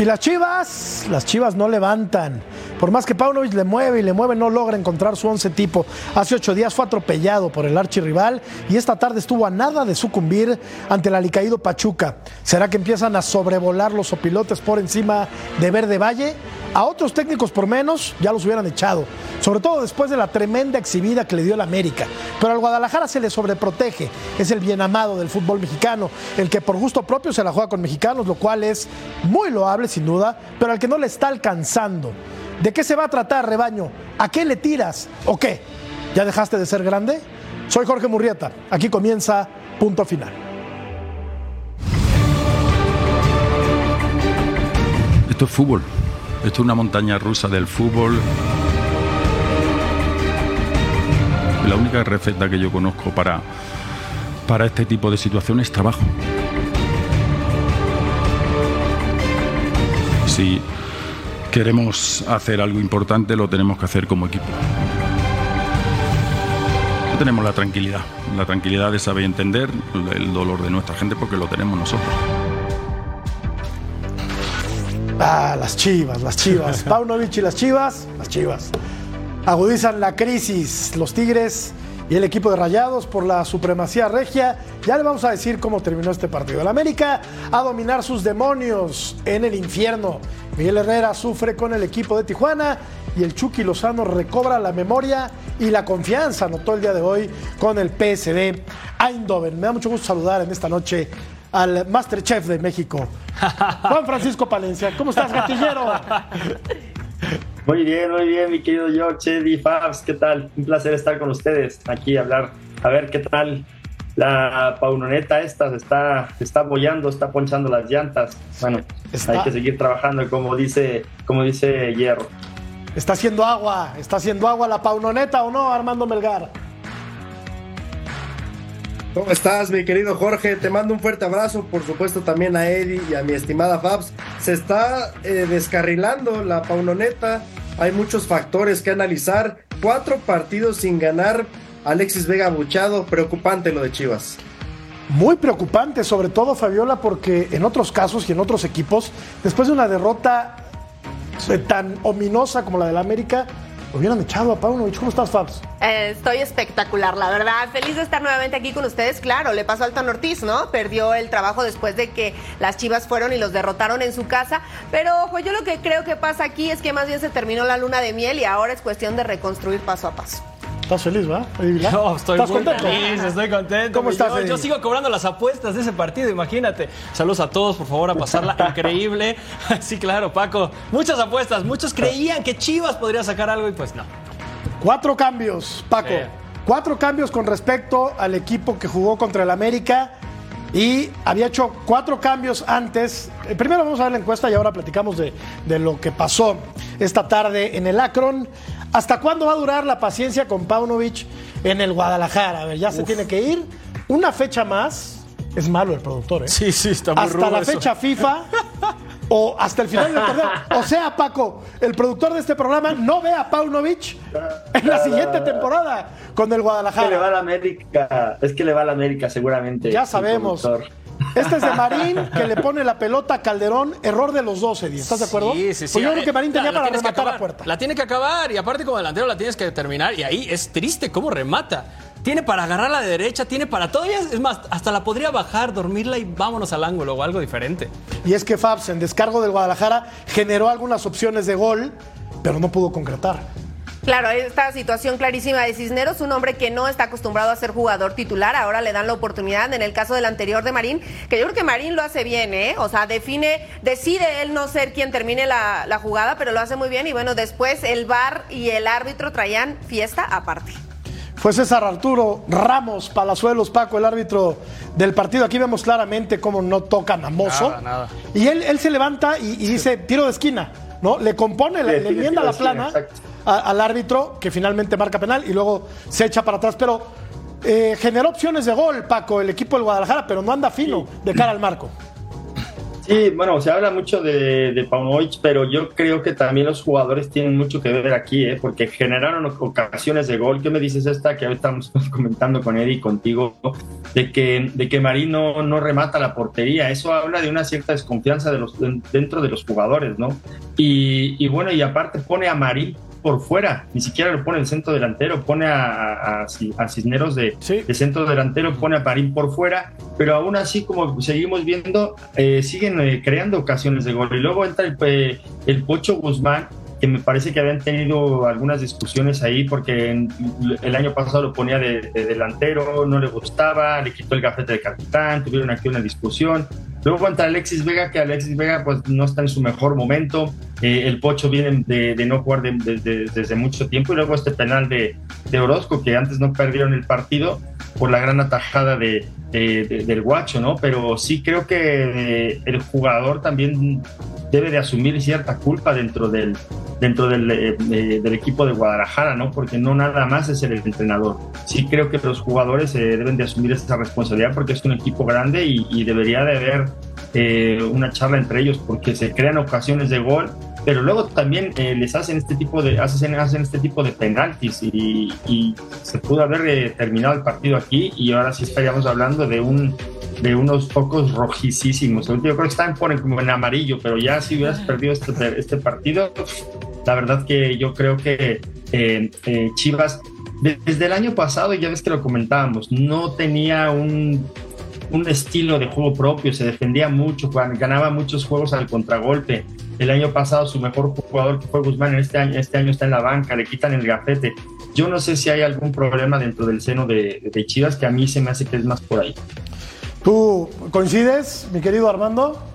Y las Chivas, las Chivas no levantan. Por más que Paunovic le mueve y le mueve, no logra encontrar su once tipo. Hace ocho días fue atropellado por el archirrival y esta tarde estuvo a nada de sucumbir ante el alicaído Pachuca. ¿Será que empiezan a sobrevolar los opilotes por encima de Verde Valle? A otros técnicos por menos ya los hubieran echado, sobre todo después de la tremenda exhibida que le dio el América. Pero al Guadalajara se le sobreprotege, es el bien amado del fútbol mexicano, el que por gusto propio se la juega con mexicanos, lo cual es muy loable sin duda, pero al que no le está alcanzando. ¿De qué se va a tratar, rebaño? ¿A qué le tiras? ¿O qué? ¿Ya dejaste de ser grande? Soy Jorge Murrieta, aquí comienza punto final. Esto es fútbol. Esto es una montaña rusa del fútbol. La única receta que yo conozco para, para este tipo de situaciones es trabajo. Si queremos hacer algo importante, lo tenemos que hacer como equipo. No tenemos la tranquilidad, la tranquilidad de saber entender el dolor de nuestra gente porque lo tenemos nosotros. Ah, las chivas, las chivas. Paunovic y las chivas, las chivas. Agudizan la crisis. Los Tigres y el equipo de Rayados por la supremacía regia. Ya le vamos a decir cómo terminó este partido. El América a dominar sus demonios en el infierno. Miguel Herrera sufre con el equipo de Tijuana y el Chucky Lozano recobra la memoria y la confianza, anotó el día de hoy con el PSD Eindhoven. Me da mucho gusto saludar en esta noche al Masterchef de México, Juan Francisco Palencia. ¿Cómo estás, gatillero? Muy bien, muy bien, mi querido George, Eddie, Fabs, ¿qué tal? Un placer estar con ustedes aquí a hablar, a ver qué tal la paunoneta esta se está, se está bollando, está ponchando las llantas. Bueno, hay que seguir trabajando, como dice, como dice Hierro. Está haciendo agua, está haciendo agua la paunoneta o no, Armando Melgar. ¿Cómo estás, mi querido Jorge? Te mando un fuerte abrazo, por supuesto también a Eddie y a mi estimada Fabs. Se está eh, descarrilando la paunoneta, hay muchos factores que analizar. Cuatro partidos sin ganar, Alexis Vega Buchado, preocupante lo de Chivas. Muy preocupante, sobre todo Fabiola, porque en otros casos y en otros equipos, después de una derrota tan ominosa como la del América, hubieran echado a Paunovic. ¿Cómo estás, Fabs? Eh, estoy espectacular, la verdad. Feliz de estar nuevamente aquí con ustedes. Claro, le pasó al Tan Ortiz, ¿no? Perdió el trabajo después de que las Chivas fueron y los derrotaron en su casa. Pero, ojo, yo lo que creo que pasa aquí es que más bien se terminó la luna de miel y ahora es cuestión de reconstruir paso a paso. ¿Estás feliz, va? Yo estoy ¿Estás muy contento? feliz, estoy contento. ¿Cómo estás, Yo, Eddie? yo sigo cobrando las apuestas de ese partido, imagínate. Saludos a todos, por favor, a pasarla increíble. Sí, claro, Paco. Muchas apuestas. Muchos creían que Chivas podría sacar algo y pues no. Cuatro cambios, Paco. Sí. Cuatro cambios con respecto al equipo que jugó contra el América y había hecho cuatro cambios antes. Eh, Primero vamos a ver la encuesta y ahora platicamos de, de lo que pasó esta tarde en el Akron. ¿Hasta cuándo va a durar la paciencia con Paunovic en el Guadalajara? A ver, ya se tiene que ir. Una fecha más. Es malo el productor, ¿eh? Sí, sí, está muy hasta la eso. fecha FIFA o hasta el final del torneo. O sea, Paco, el productor de este programa no ve a Paunovic en la siguiente temporada con el Es que le va Guadalajara. a la América, es que le va a la América seguramente. Ya el sabemos. Este es de Marín que le pone la pelota a Calderón. Error de los 12, ¿estás de acuerdo? Sí, sí, sí. Pues yo creo que Marín La- tenía la para rematar a acabar. puerta. La tiene que acabar y aparte como delantero la tienes que terminar y ahí es triste cómo remata. Tiene para agarrarla de derecha, tiene para todo. Es es más, hasta la podría bajar, dormirla y vámonos al ángulo o algo diferente. Y es que Fabs, en descargo del Guadalajara, generó algunas opciones de gol, pero no pudo concretar. Claro, esta situación clarísima de Cisneros, un hombre que no está acostumbrado a ser jugador titular, ahora le dan la oportunidad en el caso del anterior de Marín, que yo creo que Marín lo hace bien, ¿eh? O sea, define, decide él no ser quien termine la, la jugada, pero lo hace muy bien y bueno, después el VAR y el árbitro traían fiesta aparte. Fue César Arturo Ramos Palazuelos, Paco, el árbitro del partido. Aquí vemos claramente cómo no tocan a Mozo. Nada, nada. Y él, él se levanta y, y dice tiro de esquina, ¿no? Le compone, le, Sí, le sí, enmienda la esquina, plana exacto. A- al árbitro, que finalmente marca penal y luego se echa para atrás. Pero eh, generó opciones de gol, Paco, el equipo del Guadalajara, pero no anda fino de cara al marco. Sí, bueno, se habla mucho de, de Paunovic, pero yo creo que también los jugadores tienen mucho que ver aquí, ¿eh? porque generaron ocasiones de gol. ¿Qué me dices esta que ahorita estamos comentando con Eddie y contigo? de que, de que Marín no, no remata la portería. Eso habla de una cierta desconfianza de los, dentro de los jugadores, ¿no? Y, y bueno, y aparte pone a Marín por fuera, ni siquiera lo pone el centro delantero, pone a, a, Cisneros de, de, centro delantero, pone a Parín por fuera, pero aún así, como seguimos viendo, eh, siguen eh, creando ocasiones de gol. Y luego entra el, eh, el Pocho Guzmán, que me parece que habían tenido algunas discusiones ahí porque el año pasado lo ponía de, delantero, no le gustaba, le quitó el gafete de capitán, tuvieron aquí una discusión. Luego contra Alexis Vega, que Alexis Vega pues no está en su mejor momento, eh, el Pocho viene de, no jugar desde mucho tiempo y luego este penal de, de Orozco, que antes no perdieron el partido por la gran atajada de, del guacho, ¿no? Pero sí creo que eh, el jugador también debe de asumir cierta culpa dentro del, dentro del, eh, del, equipo de Guadalajara, ¿no? Porque no nada más es el entrenador. Sí creo que los jugadores eh, deben de asumir esta responsabilidad porque es un equipo grande y, debería de haber eh, una charla entre ellos porque se crean ocasiones de gol, pero luego también les hacen este tipo de hacen, hacen este tipo de penaltis y, y se pudo haber terminado el partido aquí y ahora sí estaríamos hablando de un de unos focos rojicísimos. Yo creo que están como en amarillo, pero ya si hubieras perdido este, este partido, la verdad que yo creo que eh, eh, Chivas, desde el año pasado, ya ves que lo comentábamos, no tenía un, un estilo de juego propio, se defendía mucho, ganaba muchos juegos al contragolpe. El año pasado su mejor jugador fue Guzmán, este año, este año está en la banca, le quitan el gafete. Yo no sé si hay algún problema dentro del seno de, de Chivas que a mí se me hace que es más por ahí. ¿Tú coincides, mi querido Armando?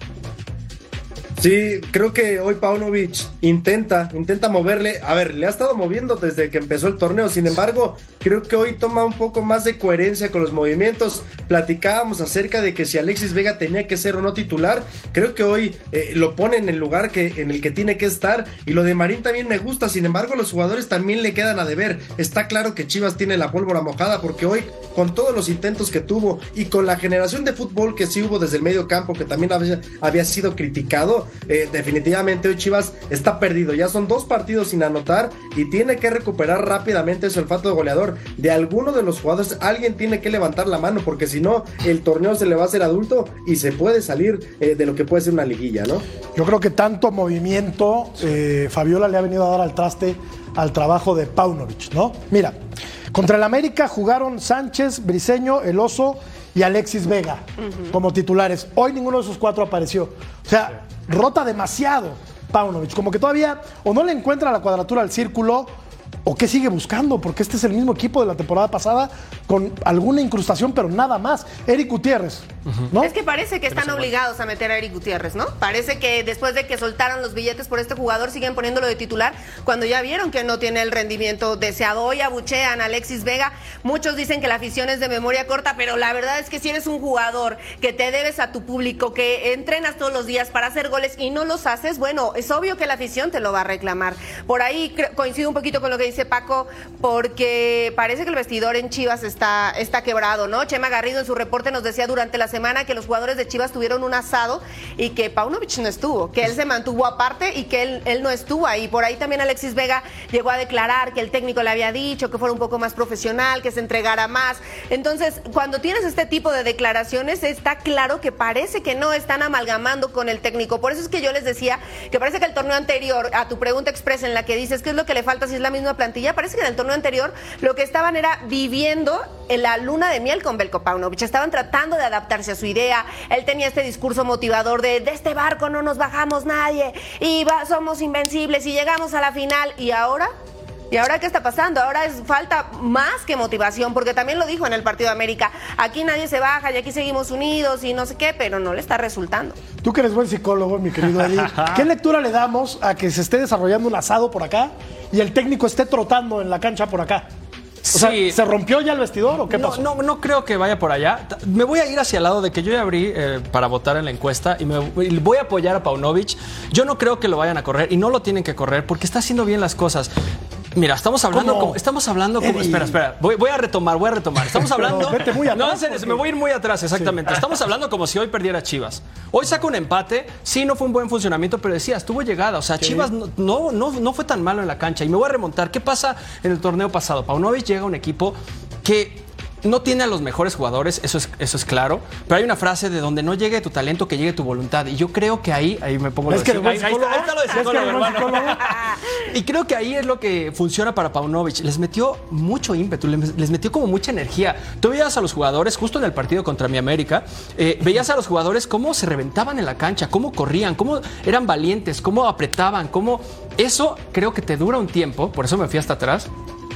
Sí, creo que hoy Paunovic intenta, intenta moverle. A ver, le ha estado moviendo desde que empezó el torneo. Sin embargo, creo que hoy toma un poco más de coherencia con los movimientos. Platicábamos acerca de que si Alexis Vega tenía que ser o no titular. Creo que hoy eh, lo pone en el lugar que, en el que tiene que estar. Y lo de Marín también me gusta. Sin embargo, los jugadores también le quedan a deber. Está claro que Chivas tiene la pólvora mojada porque hoy, con todos los intentos que tuvo y con la generación de fútbol que sí hubo desde el medio campo, que también había, había sido criticado, eh, definitivamente hoy Chivas está perdido. Ya son dos partidos sin anotar y tiene que recuperar rápidamente su olfato de goleador. De alguno de los jugadores, alguien tiene que levantar la mano porque si no, el torneo se le va a hacer adulto y se puede salir eh, de lo que puede ser una liguilla, ¿no? Yo creo que tanto movimiento, eh, Fabiola le ha venido a dar al traste al trabajo de Paunovic, ¿no? Mira, contra el América jugaron Sánchez, Briseño, El Oso y Alexis Vega como titulares. Hoy ninguno de esos cuatro apareció. O sea, rota demasiado Paunovic. Como que todavía o no le encuentra la cuadratura al círculo ¿O qué sigue buscando? Porque este es el mismo equipo de la temporada pasada con alguna incrustación, pero nada más. Eric Gutiérrez, ¿no? Es que parece que están obligados a meter a Eric Gutiérrez, ¿no? Parece que después de que soltaron los billetes por este jugador, siguen poniéndolo de titular cuando ya vieron que no tiene el rendimiento deseado. Hoy abuchean a Alexis Vega. Muchos dicen que la afición es de memoria corta, pero la verdad es que si eres un jugador que te debes a tu público, que entrenas todos los días para hacer goles y no los haces, bueno, es obvio que la afición te lo va a reclamar. Por ahí coincido un poquito con lo que dice dice Paco, porque parece que el vestidor en Chivas está, está quebrado, ¿no? Chema Garrido en su reporte nos decía durante la semana que los jugadores de Chivas tuvieron un asado y que Paunovic no estuvo, que él se mantuvo aparte y que él, él no estuvo ahí. Por ahí también Alexis Vega llegó a declarar que el técnico le había dicho que fuera un poco más profesional, que se entregara más. Entonces, cuando tienes este tipo de declaraciones, está claro que parece que no están amalgamando con el técnico. Por eso es que yo les decía que parece que el torneo anterior, a tu pregunta expresa en la que dices qué es lo que le falta si es la misma parece que en el torneo anterior lo que estaban era viviendo en la luna de miel con Belko Paunovic. Estaban tratando de adaptarse a su idea. Él tenía este discurso motivador de de este barco no nos bajamos nadie y somos invencibles y llegamos a la final. Y ahora ¿Y ahora qué está pasando? Ahora es falta más que motivación, porque también lo dijo en el Partido de América. Aquí nadie se baja y aquí seguimos unidos y no sé qué, pero no le está resultando. Tú que eres buen psicólogo, mi querido Eli, ¿qué lectura le damos a que se esté desarrollando un asado por acá y el técnico esté trotando en la cancha por acá? O sea, ¿se rompió ya el vestidor o qué no, pasó? No, no creo que vaya por allá. Me voy a ir hacia el lado de que yo ya abrí eh, para votar en la encuesta y me voy a apoyar a Paunovic. Yo no creo que lo vayan a correr y no lo tienen que correr porque está haciendo bien las cosas. Mira, estamos hablando como, estamos hablando como, espera, espera, voy, a retomar, voy a retomar. Estamos hablando, vete muy atrás, no, en serio, me voy a ir muy atrás, exactamente. Estamos hablando como si hoy perdiera Chivas. Hoy saca un empate, sí, no fue un buen funcionamiento, pero decía, estuvo llegada, o sea, Chivas no, no, no, fue tan malo en la cancha y me voy a remontar. ¿Ququé pasa en el torneo pasado? Paunovic llega a un equipo que no tiene a los mejores jugadores, eso es, eso es claro, pero hay una frase de donde no llegue tu talento, que llegue tu voluntad. Y yo creo que ahí, ahí me pongo ¿Ves lo que de- el buen ahí- ahí psicólogo? está- ahí está lo de ¿Ves que el psicólogo, buen hermano. psicólogo? Y creo que ahí es lo que funciona para Paunovic. Les metió mucho ímpetu, les, les metió como mucha energía. Tú veías a los jugadores, justo en el partido contra mi América, eh, veías a los jugadores cómo se reventaban en la cancha, cómo corrían, cómo eran valientes, cómo apretaban, cómo... Eso creo que te dura un tiempo, por eso me fui hasta atrás,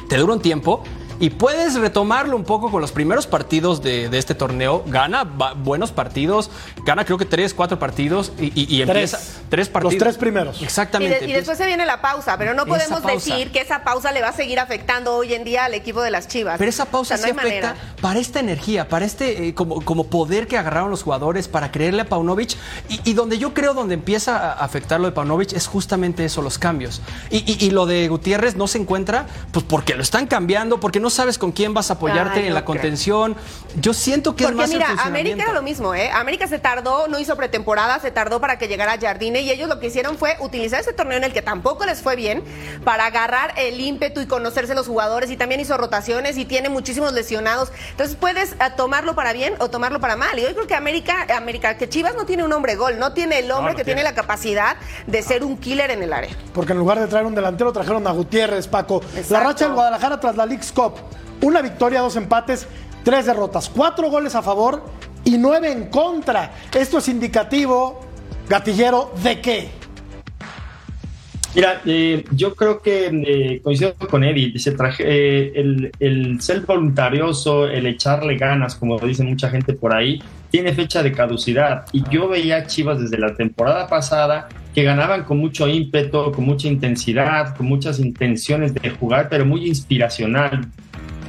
te dura un tiempo y puedes retomarlo un poco con los primeros partidos de, de este torneo. Gana va- buenos partidos, gana creo que tres, cuatro partidos y, y- y empieza tres partidos. Los tres primeros. Y, Exactamente. de- y después se viene la pausa, pero no podemos decir que esa pausa le va a seguir afectando hoy en día al equipo de las Chivas. Pero esa pausa O sea, no afecta manera. para esta energía, para este eh, como, como poder que agarraron los jugadores para creerle a Paunovic. Y, y donde yo creo donde empieza a afectar lo de Paunovic es justamente eso, los cambios. Y, y- y lo de Gutiérrez no se encuentra, pues porque lo están cambiando, porque no sabes con quién vas a apoyarte Ay, en no la creo. contención. Yo siento que es más el mira, funcionamiento. América era lo mismo, ¿eh? América se tardó, no hizo pretemporada, se tardó para que llegara Jardine y ellos lo que hicieron fue utilizar ese torneo en el que tampoco les fue bien para agarrar el ímpetu y conocerse los jugadores y también hizo rotaciones y tiene muchísimos lesionados. Entonces puedes eh, tomarlo para bien o tomarlo para mal. Y yo creo que América, América, que Chivas no tiene un hombre gol, no tiene el hombre no que tiene. tiene la capacidad de ser un killer en el área. Porque en lugar de traer un delantero, trajeron a Gutiérrez, Paco. La racha del Guadalajara tras la League's Cup. Una victoria, dos empates, tres derrotas. Cuatro goles a favor y nueve en contra. Esto es indicativo, gatillero, ¿de qué? Mira, eh, yo creo que eh, coincido con Eddie, dice, traje, eh, el, el ser voluntarioso, el echarle ganas, como dice mucha gente por ahí, tiene fecha de caducidad. Y yo veía a Chivas desde la temporada pasada que ganaban con mucho ímpetu, con mucha intensidad, con muchas intenciones de jugar, pero muy inspiracional.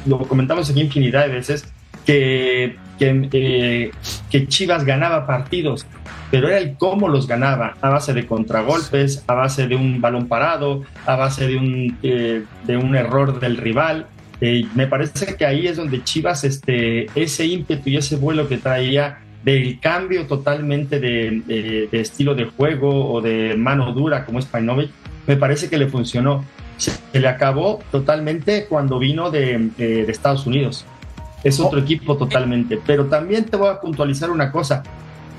Lo comentamos aquí infinidad de veces, que, que, eh, que Chivas ganaba partidos, pero era el cómo los ganaba, a base de contragolpes, a base de un balón parado, a base de un, eh, de un error del rival. Eh, me parece que ahí es donde Chivas, este, ese ímpetu y ese vuelo que traía del cambio totalmente de, de- de estilo de juego o de mano dura como es Pajnovic, me parece que le funcionó. Se, le acabó totalmente cuando vino de, de- de Estados Unidos. Es otro equipo totalmente. Pero también te voy a puntualizar una cosa.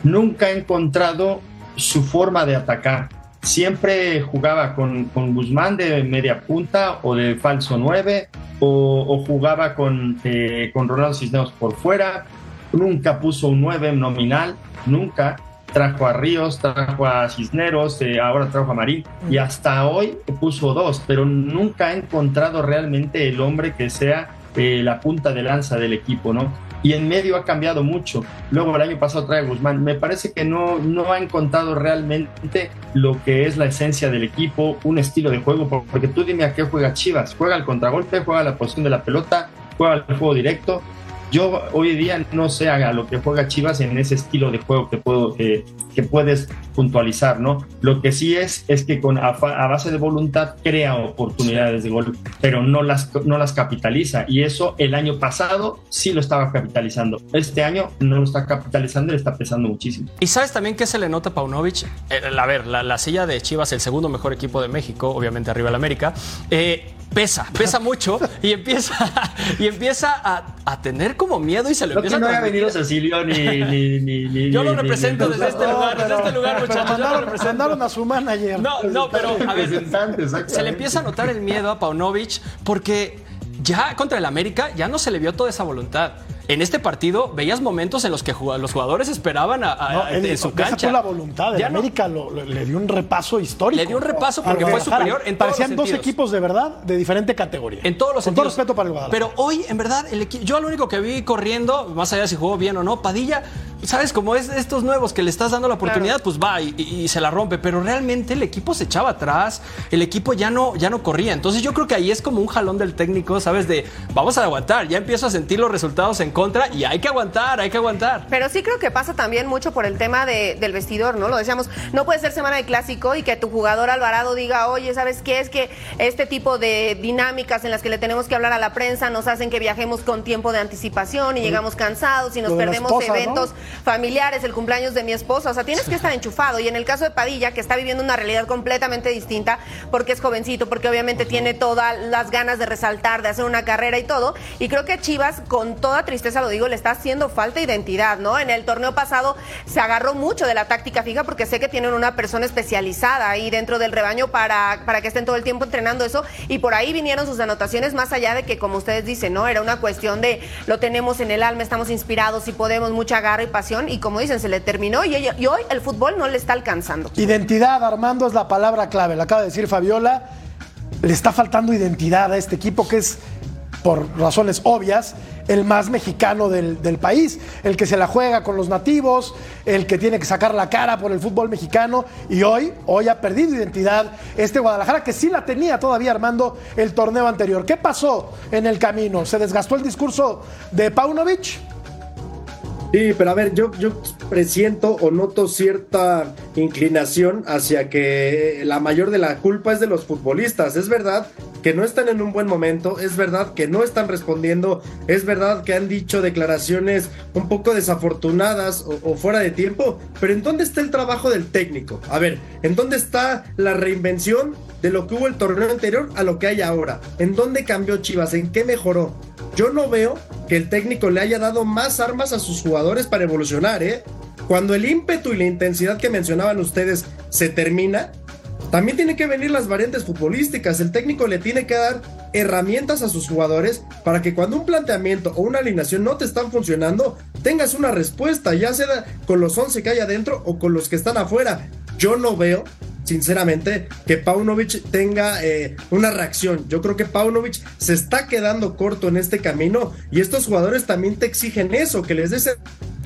Nunca he encontrado su forma de atacar. Siempre jugaba con, con Guzmán de media punta o de falso 9 o, o jugaba con, eh, con Ronaldo Cisneros por fuera. Nunca puso un 9 nominal, nunca. Trajo a Ríos, trajo a Cisneros, eh, ahora trajo a Marín y hasta hoy puso dos, pero nunca ha encontrado realmente el hombre que sea eh, la punta de lanza del equipo, ¿no? Y en medio ha cambiado mucho. Luego el año pasado trae a Guzmán. Me parece que no, no ha encontrado realmente lo que es la esencia del equipo, un estilo de juego, porque tú dime a qué juega Chivas. Juega al contragolpe, juega a la posición de la pelota, juega al juego directo. Yo hoy día no sé a lo que juega Chivas en ese estilo de juego que, puedo, que, que puedes puntualizar, ¿no? Lo que sí es es que con a, a base de voluntad crea oportunidades de gol, pero no las, no las capitaliza. Y eso el año pasado sí lo estaba capitalizando. Este año no lo está capitalizando y le está pesando muchísimo. Y sabes también que se le nota a Paunovic. Eh, a ver, la, la silla de Chivas, el segundo mejor equipo de México, obviamente arriba del América, eh, pesa, pesa mucho y empieza, y empieza a, a tener como miedo y se lo Creo que empieza no a transmitir. venido Cecilio ni... ni, ni, ni- Yo lo represento ni- desde este lugar, desde este lugar, pero muchachos. Yo lo mandaron, represento. mandaron a su manager. No, no, pero a ver, se le empieza a notar el miedo a Paunovic porque ya contra el América ya no se le vio toda esa voluntad. En este partido veías momentos en los que los jugadores esperaban a, a- No, Eddie, en su cancha. tú la voluntad. El no- América lo- le dio un repaso histórico. Le dio un repaso porque fue superior en todos los Parecían dos sentidos. equipos de verdad de diferente categoría. En todos los Con todo respeto para el Guadalajara. Pero hoy, en verdad, el yo lo único que vi corriendo, más allá de si jugó bien o no, Padilla, ¿sabes? Como es estos nuevos que le estás dando la oportunidad, pues va y, se la rompe. Pero realmente el equipo se echaba atrás, el equipo ya no, ya no corría. Entonces yo creo que ahí es como un jalón del técnico, ¿sabes? De vamos a aguantar, ya empiezo a sentir los resultados en contra y hay que aguantar, hay que aguantar. Pero sí creo que pasa también mucho por el tema de- del vestidor, ¿no? Lo decíamos, no puede ser semana de clásico y que tu jugador Alvarado diga, oye, ¿sabes qué? Es que este tipo de dinámicas en las que le tenemos que hablar a la prensa nos hacen que viajemos con tiempo de anticipación y llegamos cansados y nos perdemos esposa, ¿no? Familiares, el cumpleaños de mi esposa, o sea, tienes que estar enchufado. Y en el caso de Padilla, que está viviendo una realidad completamente distinta, porque es jovencito, porque obviamente tiene todas las ganas de resaltar, de hacer una carrera y todo, y creo que Chivas, con toda tristeza lo digo, le está haciendo falta identidad, ¿no? En el torneo pasado se agarró mucho de la táctica fija porque sé que tienen una persona especializada ahí dentro del rebaño para, para que estén todo el tiempo entrenando eso y por ahí vinieron sus anotaciones más allá de que como ustedes dicen, ¿no? Era una cuestión de lo tenemos en el alma, estamos inspirados y podemos, mucha garra y y como dicen, se le terminó y, hoy el fútbol no le está alcanzando. Identidad, Armando, es la palabra clave, la acaba de decir Fabiola. Le está faltando identidad a este equipo que es por razones obvias, el más mexicano del, del, país, el que se la juega con los nativos, el que tiene que sacar la cara por el fútbol mexicano y hoy, hoy ha perdido identidad este Guadalajara que sí la tenía todavía armando el torneo anterior. ¿Qué pasó en el camino? ¿Se desgastó el discurso de Paunovic? Sí, pero a ver, yo, yo presiento o noto cierta inclinación hacia que la mayor de la culpa es de los futbolistas. Es verdad que no están en un buen momento, es verdad que no están respondiendo, es verdad que han dicho declaraciones un poco desafortunadas o, o fuera de tiempo, pero ¿en dónde está el trabajo del técnico? A ver, ¿en dónde está la reinvención de lo que hubo el torneo anterior a lo que hay ahora? ¿En dónde cambió Chivas? ¿En qué mejoró? Yo no veo que el técnico le haya dado más armas a sus jugadores para evolucionar, ¿eh? Cuando el ímpetu y la intensidad que mencionaban ustedes se termina, también tienen que venir las variantes futbolísticas. El técnico le tiene que dar herramientas a sus jugadores para que cuando un planteamiento o una alineación no te están funcionando, tengas una respuesta, ya sea con los 11 que hay adentro o con los que están afuera. Yo no veo sinceramente, que Paunovic tenga eh, una reacción. Yo creo que Paunovic se está quedando corto en este camino y estos jugadores también te exigen eso, que les des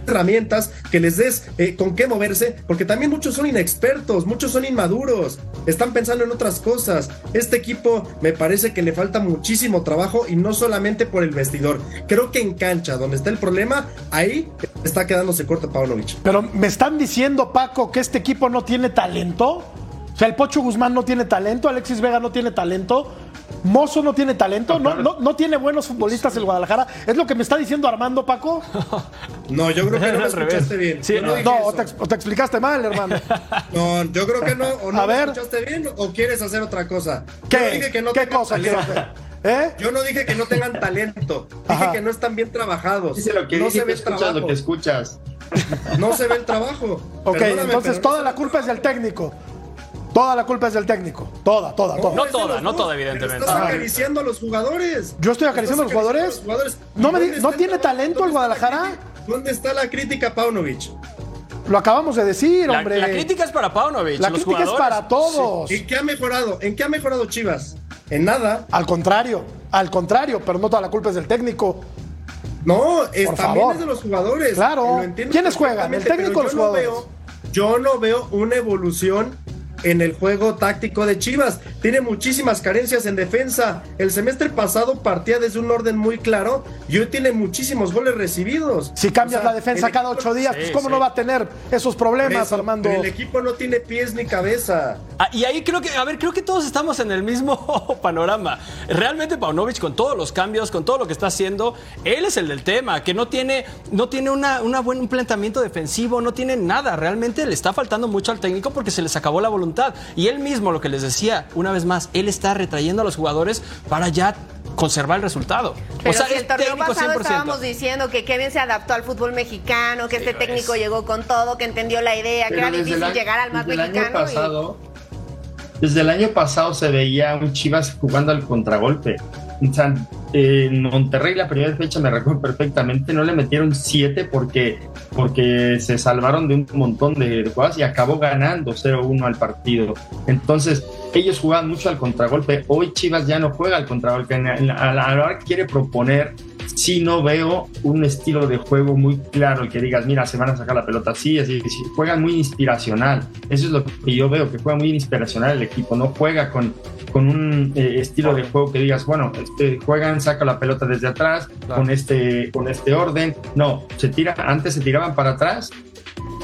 herramientas, que les des eh, con qué moverse, porque también muchos son inexpertos, muchos son inmaduros, están pensando en otras cosas. Este equipo me parece que le falta muchísimo trabajo y no solamente por el vestidor. Creo que en cancha, donde está el problema, ahí está quedándose corto Paunovic. Pero me están diciendo, Paco, que este equipo no tiene talento. O sea, el Pocho Guzmán no tiene talento, Alexis Vega no tiene talento, Mozo no tiene talento, no, no, no tiene buenos futbolistas el Guadalajara. ¿Es lo que me está diciendo Armando, Paco? No, yo creo que no lo escuchaste bien. Sí, no, no o, te, o, te, explicaste mal, hermano. No, yo creo que no. O no A lo ver. escuchaste bien o quieres hacer otra cosa. ¿Qué? Yo dije que no ¿Qué cosa quiero hacer? ¿Eh? Yo no dije que no tengan talento, dije Ajá. que no están bien trabajados. Dice lo que no dije, se ve el escuchas trabajo. lo que escuchas. No se ve el trabajo. Ok, Perdóname, entonces toda no la culpa es del técnico. Toda la culpa es del técnico. Toda, toda, toda. No toda, no toda, evidentemente. Estás acariciando a los jugadores. Yo estoy acariciando a los jugadores. jugadores. No me di- ¿Dónde ¿no tiene talento el ¿Dónde está la Guadalajara? ¿Dónde está la crítica, Paunovic? Lo acabamos de decir, La, hombre. la crítica es para Paunovic. La los crítica es jugadores. para todos. ¿En qué ha mejorado? ¿En qué ha mejorado Chivas? En nada. Al contrario, al contrario, pero no toda la culpa es del técnico. No, es, Por también favor. es de los jugadores. Claro. Lo ¿Quiénes juegan? ¿El técnico o los yo no jugadores? veo- yo no veo una evolución en el juego táctico de Chivas. Tiene muchísimas carencias en defensa. El semestre pasado partía desde un orden muy claro y hoy tiene muchísimos goles recibidos. Si cambias O sea, la defensa cada ocho días, Sí, pues cómo sí. no va a tener esos problemas, Eso, Armando. El equipo no tiene pies ni cabeza. Ah, y ahí creo que, a ver, creo que todos estamos en el mismo panorama. Realmente Paunovic, con todos los cambios, con todo lo que está haciendo, él es el del tema, que no tiene, no tiene una, una buen un planteamiento defensivo, no tiene nada. Realmente le está faltando mucho al técnico porque se les acabó la voluntad. Y él mismo, lo que les decía, una vez más, él está retrayendo a los jugadores para ya conservar el resultado. Pero o sea, si el torneo técnico pasado 100%. estábamos diciendo que Kevin se adaptó al fútbol mexicano, que Sí, este técnico es. llegó con todo, que entendió la idea, que era difícil llegar al más desde el año mexicano. y- Desde el año pasado se veía un Chivas jugando al contragolpe. En Monterrey la primera fecha me recuerdo perfectamente, no le metieron siete porque, porque se salvaron de un montón de, de jugadas y acabó ganando 0-1 al partido. Entonces, ellos jugaban mucho al contragolpe. Hoy Chivas ya no juega al contragolpe. A la hora quiere proponer, sí no veo un estilo de juego muy claro, el que digas, mira, se van a sacar la pelota así, así, así. juegan muy inspiracional. Eso es lo que yo veo, que juega muy inspiracional el equipo, no juega con, con un eh, estilo de juego que digas, bueno, este, juegan, saca la pelota desde atrás, Claro. con, este, con este orden. No, se tira, antes se tiraban para atrás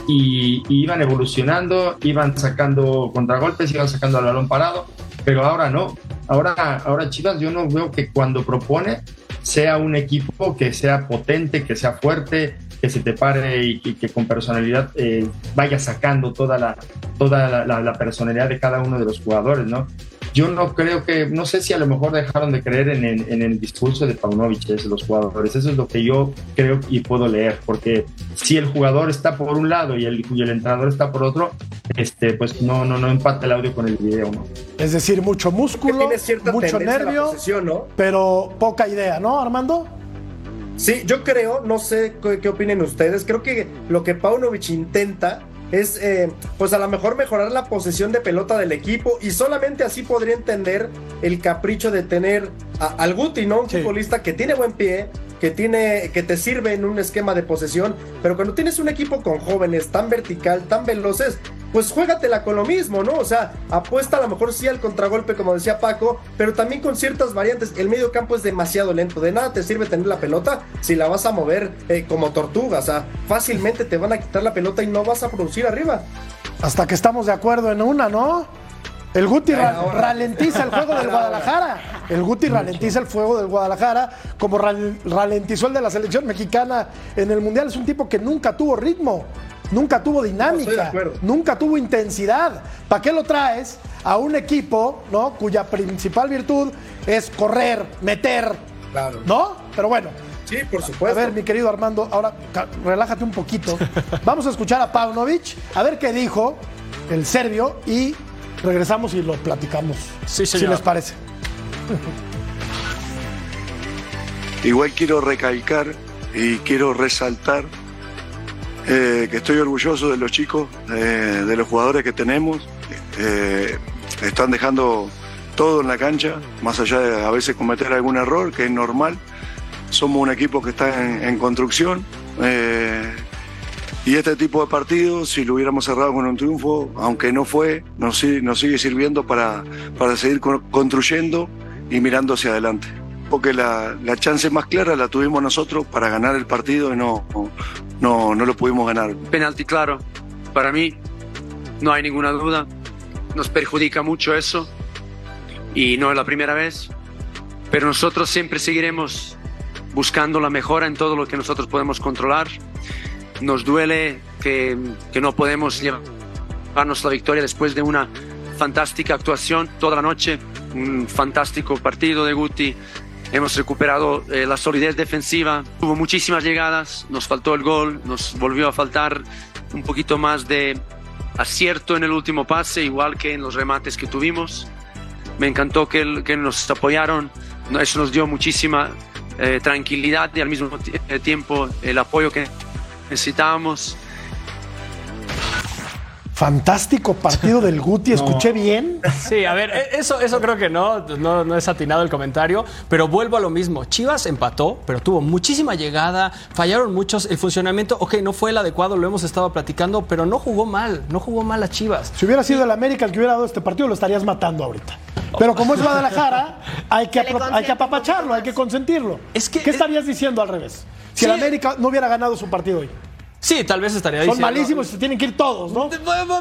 y, y iban evolucionando, iban sacando contragolpes, iban sacando al balón parado, pero ahora no. Ahora, ahora Chivas yo no veo que cuando propone sea un equipo que sea potente, que sea fuerte, que se te pare y, que con personalidad eh, vaya sacando toda la toda la, personalidad de cada uno de los jugadores, ¿no? Yo no creo que, no sé si a lo mejor dejaron de creer en el, en el discurso de Paunovic, de los jugadores. Eso es lo que yo creo y puedo leer, porque si el jugador está por un lado y el, y el entrenador está por otro, este, pues no, no, no empata el audio con el video, ¿no? Es decir, mucho músculo, mucho nervio, ¿no? pero poca idea, ¿no, Armando? Sí, yo creo, no sé qué, qué opinen ustedes, creo que lo que Paunovic intenta es eh, pues a lo mejor mejorar la posesión de pelota del equipo y solamente así podría entender el capricho de tener al Guti, ¿no? Un futbolista que tiene buen pie, que tiene, que te sirve en un esquema de posesión, pero cuando tienes un equipo con jóvenes tan vertical, tan veloces, pues juégatela con lo mismo, ¿no? O sea, apuesta a lo mejor sí al contragolpe, como decía Paco, pero también con ciertas variantes. El medio campo es demasiado lento. De nada te sirve tener la pelota si la vas a mover eh, como tortuga. O sea, fácilmente te van a quitar la pelota y no vas a producir arriba. Hasta que estamos de acuerdo en una, ¿no? El Guti ralentiza el juego del Guadalajara. El Guti ralentiza el fuego del Guadalajara, como ralentizó el de la selección mexicana en el Mundial. Es un tipo que nunca tuvo ritmo, nunca tuvo dinámica, nunca tuvo intensidad. ¿Para qué lo traes a un equipo ¿no? cuya principal virtud es correr, meter? Claro. ¿No? Pero bueno. Sí, por supuesto. A ver, mi querido Armando, ahora relájate un poquito. Vamos a escuchar a Paunovic, a ver qué dijo el serbio y regresamos y lo platicamos. Sí, Si les parece. Igual quiero recalcar y quiero resaltar eh, que estoy orgulloso de los chicos, eh, de los jugadores que tenemos. Eh, están dejando todo en la cancha, más allá de a veces cometer algún error, que es normal. Somos un equipo que está en, construcción. Y este tipo de partidos, si lo hubiéramos cerrado con un triunfo, aunque no fue, nos, sigue sirviendo para, para seguir construyendo y mirando hacia adelante. Porque la, la, chance más clara la tuvimos nosotros para ganar el partido y no, no, no lo pudimos ganar. Penalti claro, para mí no hay ninguna duda. Nos perjudica mucho eso y no es la primera vez. Pero nosotros siempre seguiremos buscando la mejora en todo lo que nosotros podemos controlar nos duele que, no podemos llevarnos la victoria después de una fantástica actuación toda la noche, un fantástico partido de Guti. Hemos recuperado eh, la solidez defensiva, hubo muchísimas llegadas, nos faltó el gol, nos volvió a faltar un poquito más de acierto en el último pase, igual que en los remates que tuvimos. Me encantó que, que nos apoyaron, eso nos dio muchísima eh, tranquilidad y al mismo eh, tiempo el apoyo que necesitábamos. Fantástico partido del Guti, ¿escuché bien? Sí, a ver, e-, eso, eso creo que no, no, no, es atinado el comentario, pero vuelvo a lo mismo. Chivas empató, pero tuvo muchísima llegada, fallaron muchos, el funcionamiento, ok, no fue el adecuado, lo hemos estado platicando, pero no jugó mal, no jugó mal a Chivas. Si hubiera sido el América el que hubiera dado este partido, lo estarías matando ahorita. Pero como es Guadalajara, hay que, hay que apapacharlo, hay que consentirlo. Es que, ¿Qué estarías diciendo al revés? Si el América no hubiera ganado su partido hoy. Sí, tal vez estaría Son malísimos y se tienen que ir todos, ¿no?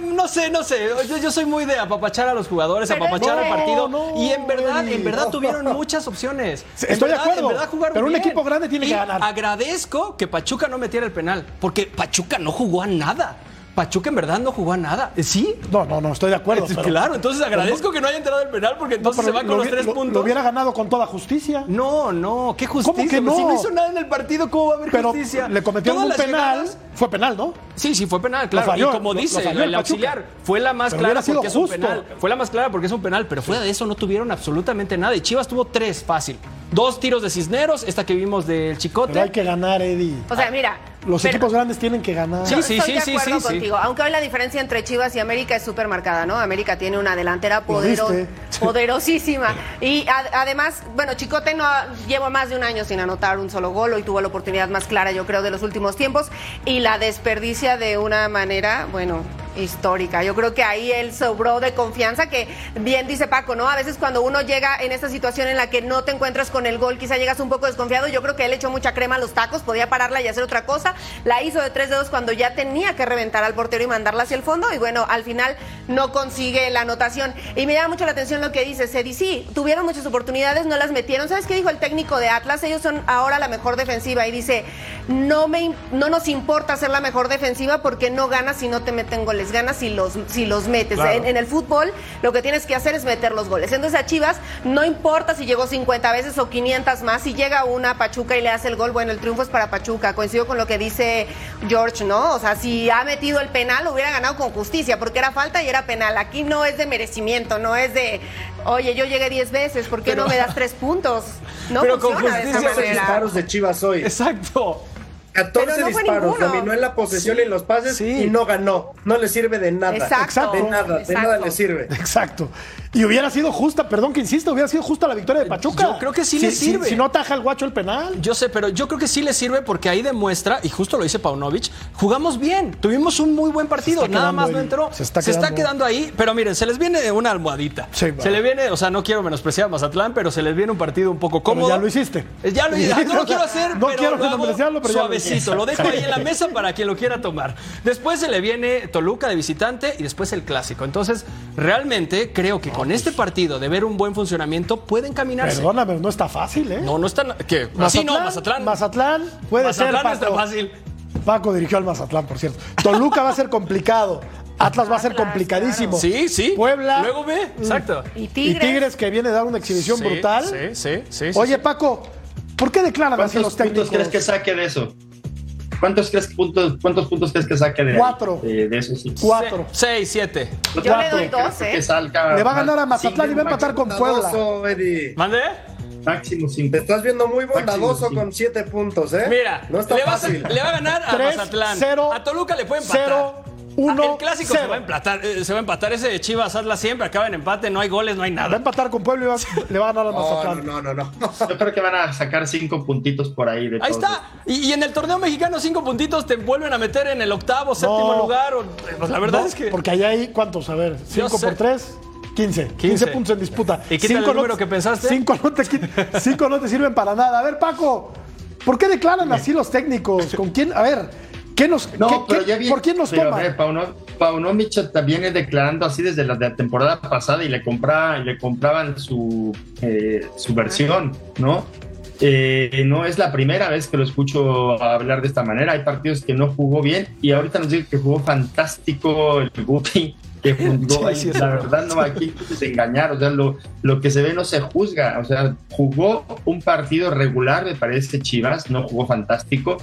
No sé, no sé. Yo, soy muy de apapachar a los jugadores, apapachar al partido. y en verdad, en verdad tuvieron muchas opciones. Estoy de acuerdo. pero un equipo grande tiene que ganar. Agradezco que Pachuca no metiera el penal, porque Pachuca no jugó a nada. Pachuca en verdad no jugó a nada. ¿Sí? No, no, no, estoy de acuerdo. claro, entonces agradezco que no haya entrado el penal porque entonces se va con los tres puntos. Lo hubiera ganado con toda justicia. No, no, ¿qué justicia? ¿Cómo que no? Si no hizo nada en el partido, ¿cómo va a haber pero justicia? Le cometieron un penal. Fue penal, ¿no? Sí, sí, fue penal, claro. y como dice el, auxiliar, fue la más clara porque es un penal. Fue la más clara porque es un penal, pero fuera de eso no tuvieron absolutamente nada. Y Chivas tuvo tres fácil. Dos tiros de Cisneros, esta que vimos del Chicote. Pero hay que ganar, Eddie. O sea, mira, los equipos grandes tienen que ganar. Sí, sí, sí, sí, sí, contigo. Aunque hoy la diferencia entre Chivas y América es súper marcada, ¿no? América tiene una delantera poderosísima. Y además, bueno, Chicote no lleva más de un año sin anotar un solo gol. y tuvo la oportunidad más clara, yo creo, de los últimos tiempos. Y la desperdicia de una manera, bueno, histórica. Yo creo que ahí él sobró de confianza, que bien dice Paco, ¿no? A veces cuando uno llega en esta situación en la que no te encuentras con el gol, quizá llegas un poco desconfiado. Yo creo que él echó mucha crema a los tacos, podía pararla y hacer otra cosa la hizo de tres dedos cuando ya tenía que reventar al portero y mandarla hacia el fondo y bueno, al final no consigue la anotación. Y me llama mucho la atención lo que dice Cedi, sí, tuvieron muchas oportunidades, no las metieron. ¿Sabes qué dijo el técnico de Atlas? Ellos son ahora la mejor defensiva y dice, no, me, no nos importa ser la mejor defensiva porque no ganas si no te meten goles, ganas si los, si los metes. En, en el fútbol lo que tienes que hacer es meter los goles. Entonces a Chivas no importa si llegó 50 veces o 500 más, si llega una Pachuca y le hace el gol, bueno, el triunfo es para Pachuca. Coincido con lo que dice George, ¿no? O sea, si ha metido el penal, hubiera ganado con justicia, porque era falta y era penal. Aquí no es de merecimiento, no es de, oye, yo llegué 10 veces, ¿por qué no me das tres puntos? No Pero con funciona de esa justicia manera. disparos de Chivas hoy. Exacto. 14 Pero no fue disparos, ninguno. dominó en la posesión y en los pases Sí. y no ganó. No le sirve de nada. Exacto. De nada, de nada le sirve. Exacto. Y hubiera sido justa, perdón que insista, hubiera sido justa la victoria de Pachuca. Yo creo que sí Si- le si- sirve. Si, no ataja el guacho el penal. Yo sé, pero yo creo que sí le sirve porque ahí demuestra, y justo lo dice Paunovic, jugamos bien, tuvimos un muy buen partido, nada más no entró. se está quedando. quedando. ahí, pero miren, se les viene una almohadita. Sí, se le viene, o sea, no quiero menospreciar a Mazatlán, pero se les viene un partido un poco Pero cómodo. ya lo hiciste. Ya lo hice, no lo quiero hacer, No pero quiero menospreciarlo, pero ya lo lo dejo ahí en la mesa para quien lo quiera tomar. Después se le viene Toluca de visitante y después el clásico. Entonces, realmente creo que con este partido de ver un buen funcionamiento pueden caminarse. Perdóname, no está fácil, ¿eh? No, no están. ¿Qué? Así no, Mazatlán. Mazatlán puede Mazatlán ser. no está fácil. Paco dirigió al Mazatlán, por cierto. Toluca va a ser complicado. Atlas va a ser Atlas, complicadísimo. Sí, sí. Puebla. Luego ve, exacto. Y Y Tigres. Tigres que viene a dar una exhibición Sí, brutal. Sí, sí, sí. Oye, sí. Paco, ¿por qué declaran así ¿Cuántos los técnicos? crees que saque de eso? ¿Cuántos, crees que puntos, ¿Cuántos puntos crees que saque de? Cuatro. De, de eso sí. Cuatro. Se- Seis, siete. Yo Yo le doy dos, Que ¿eh? salga Le va a ganar a Mazatlán y va a empatar con Puebla. ¿Mande? Máximo Te cinco. estás viendo muy bondadoso Máximo, sí. con 7 puntos, ¿eh? Mira, no está le, va a, fácil. le va a ganar a Tres, Mazatlán. cero, a Toluca le puede empatar. cero, uno, Ah, el clásico se va a empatar, eh, se va a empatar ese de Chivas Atlas siempre acaba en empate, no hay goles, no hay Va a nada. empatar con Puebla y va- le va a ganar al No, Mazatlán. no, no, no. Yo creo que van a sacar cinco puntitos por ahí. De Ahí está. Y, y en el torneo mexicano cinco puntitos te vuelven a meter en el octavo, séptimo No. lugar. o- pues la verdad No, es que Porque allá hay, ¿cuántos? A ver, 5 sé. por 3, 15. 15 15. puntos en disputa. ¿Y el Cinco número que pensaste? 5 no, te quit- cinco no te sirven para nada. A ver, Paco, ¿por qué declaran así los técnicos? ¿Con quién? A ver, ¿qué nos, No, qué- pero qué- ya vi. ¿por quién nos pero, toma? ver, Pauno- Paunovic también viene declarando así desde la de- temporada pasada y le, compraba, le compraban su, eh, su versión, ¿no? Eh, no es la primera vez que lo escucho hablar de esta manera. Hay partidos que no jugó bien y ahorita nos dice que jugó fantástico el Guti, que jugó. Sí, sí, la verdad, no, aquí se engañar. O sea, lo, lo que se ve no se juzga. O sea, jugó un partido regular, me parece Chivas, no jugó fantástico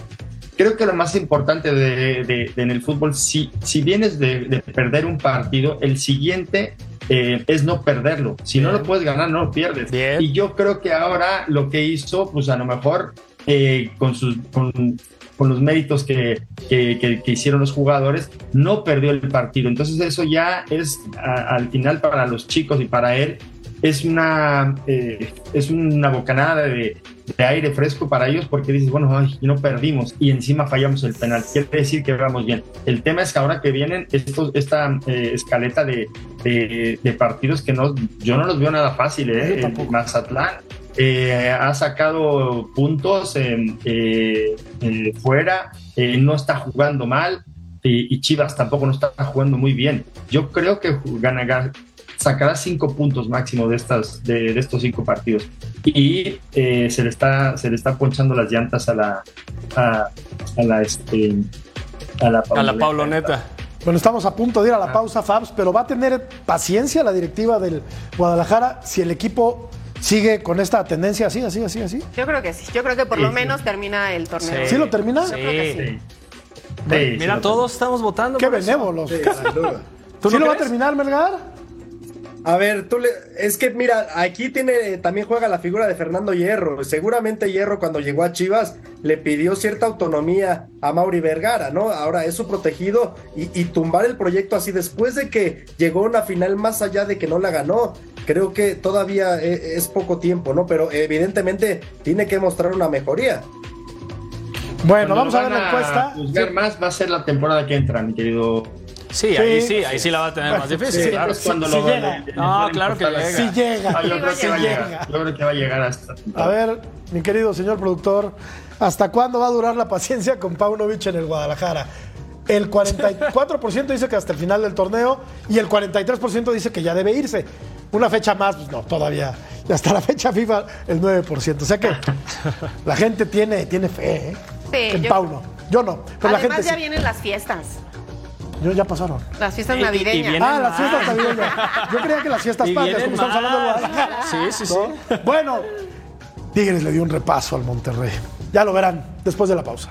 creo que lo más importante de, de- de en el fútbol, si, si vienes de, de perder un partido, el siguiente eh, es no perderlo. Si no lo puedes ganar, no lo pierdes. Bien. Y yo creo que ahora lo que hizo, pues a lo mejor eh, con, sus, con, con los méritos que, que- que- que hicieron los jugadores, no perdió el partido. Entonces eso ya es a- al final para los chicos y para él. Es una, eh, es una bocanada de, de aire fresco para ellos porque dices, bueno, ay, no perdimos y encima fallamos el penal. Quiere decir que vamos bien. El tema es que ahora que vienen estos, esta eh, escaleta de, de- de partidos que no, yo no los veo nada fácil. ¿eh? El. Mazatlán eh, ha sacado puntos en, eh, fuera, eh, no está jugando mal y, Chivas tampoco no está jugando muy bien. Yo creo que gana, sacará cinco puntos máximo de, estas, de, de estos cinco partidos y eh, se, le está, se le está ponchando las llantas a la, a, a la, este, a la, a la Pauloneta. Bueno, estamos a punto de ir a la pausa, Fabs, pero va a tener paciencia la directiva del Guadalajara si el equipo sigue con esta tendencia así, así, así, así. Yo creo que sí. Yo creo que por Sí, lo sí. menos termina el torneo. ¿Sí lo termina? Sí. creo que sí. Sí. Sí, Mira, sí, todos estamos votando. Qué eso. benévolos. ¿Tú ¿Sí no lo va a terminar, Melgar? A ver, tú le, es que mira, aquí tiene, también juega la figura de Fernando Hierro. Seguramente Hierro cuando llegó a Chivas le pidió cierta autonomía a Mauri Vergara, ¿no? Ahora es su protegido y, y tumbar el proyecto así después de que llegó a una final más allá de que no la ganó. Creo que todavía e- es, poco tiempo, ¿no? Pero evidentemente tiene que mostrar una mejoría. Bueno, Cuando vamos a ver la encuesta. juzgar más va a ser la temporada que entra, mi querido. Sí, ahí Sí, ahí sí la va a tener más difícil. sí, claro. Cuando sí lo llega. le- le No, claro que llega. Sí llega. Yo creo que va a llega. llegar. Yo creo que va a llegar hasta. A ver, mi querido señor productor, ¿Hasta cuándo va a durar la paciencia con Paunovic en el Guadalajara? El 44% dice que hasta el final del torneo y el 43% dice que ya debe irse. Una fecha más, pues no, todavía. Y hasta la fecha FIFA, el 9%. O sea que la gente tiene, tiene fe ¿eh? Sí, en yo- Pauno. Yo no, pero la Además gente ya sí. vienen las fiestas, Yo ya pasaron. las fiestas Y- y- y navideñas. Ah, las fiestas navideñas. Yo creía que las fiestas patrias, como estamos hablando de. Guadalajara. Sí, sí, sí. ¿no? Bueno, Tigres le dio un repaso al Monterrey. Ya lo verán después de la pausa.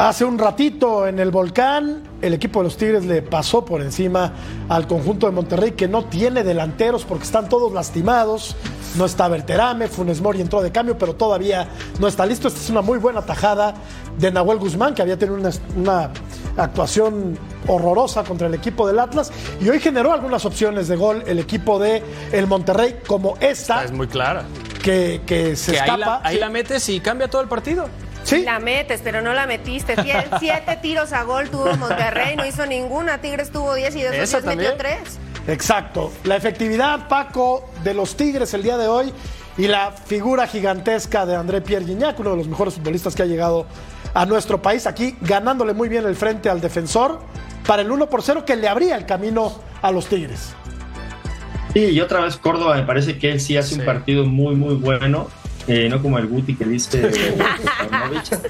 Hace un ratito en el volcán, el equipo de los Tigres le pasó por encima al conjunto de Monterrey que no tiene delanteros porque están todos lastimados. No está Berterame, Funes Mori entró de cambio, pero todavía no está listo. Esta es una muy buena tajada de Nahuel Guzmán, que había tenido una, una actuación horrorosa contra el equipo del Atlas y hoy generó algunas opciones de gol el equipo de el Monterrey, como esta, Es muy clara. que, que se Que ahí, escapa. la, ahí la metes y cambia todo el partido. Sí, La metes, pero no la metiste. Sie- Siete tiros a gol tuvo Monterrey, no hizo ninguna. Tigres tuvo 10 y de esos Esa 10 metió. 3. Exacto. La efectividad, Paco, de los Tigres el día de hoy y la figura gigantesca de André Pierre Gignac, uno de los mejores futbolistas que ha llegado a nuestro país, aquí ganándole muy bien el frente al defensor para el 1 por 0 que le abría el camino a los Tigres. Sí, y otra vez Córdoba me parece que él sí hace Sí. un partido muy, muy bueno. Eh, no como el Guti que dice este,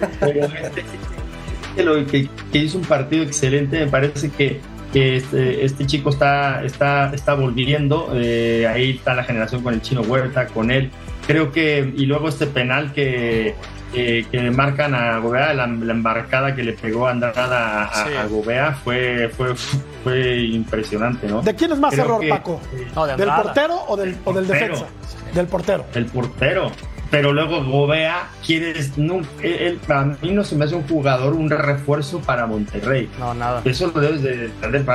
que, lo- que- que hizo un partido excelente. Me parece que, que este, este chico está, está, está volviendo. eh, ahí está la generación con el chino Huerta, con él. Creo que, y luego este penal que, que, que le marcan a Gobea, la, la embarcada que le pegó Andrada a, a- Sí. a Gobea fue, fue, fue impresionante, ¿no? ¿De quién es más Creo error, que- Paco? No, de ¿Del portero o del, o del Portero. defensa? Del portero. el portero. Pero luego Gobea quiere. No, él, para mí no se me hace un jugador, un refuerzo para Monterrey. No, nada. Eso lo debes de. de-